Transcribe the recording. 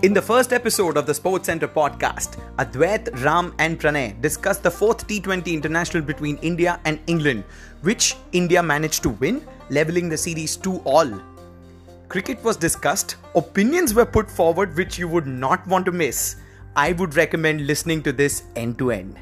In the first episode of the Sports Center podcast, Advait, Ram, and Pranay discussed the fourth T20 international between India and England, which India managed to win, leveling the series 2 all. Cricket was discussed, opinions were put forward which you would not want to miss. I would recommend listening to this end to end.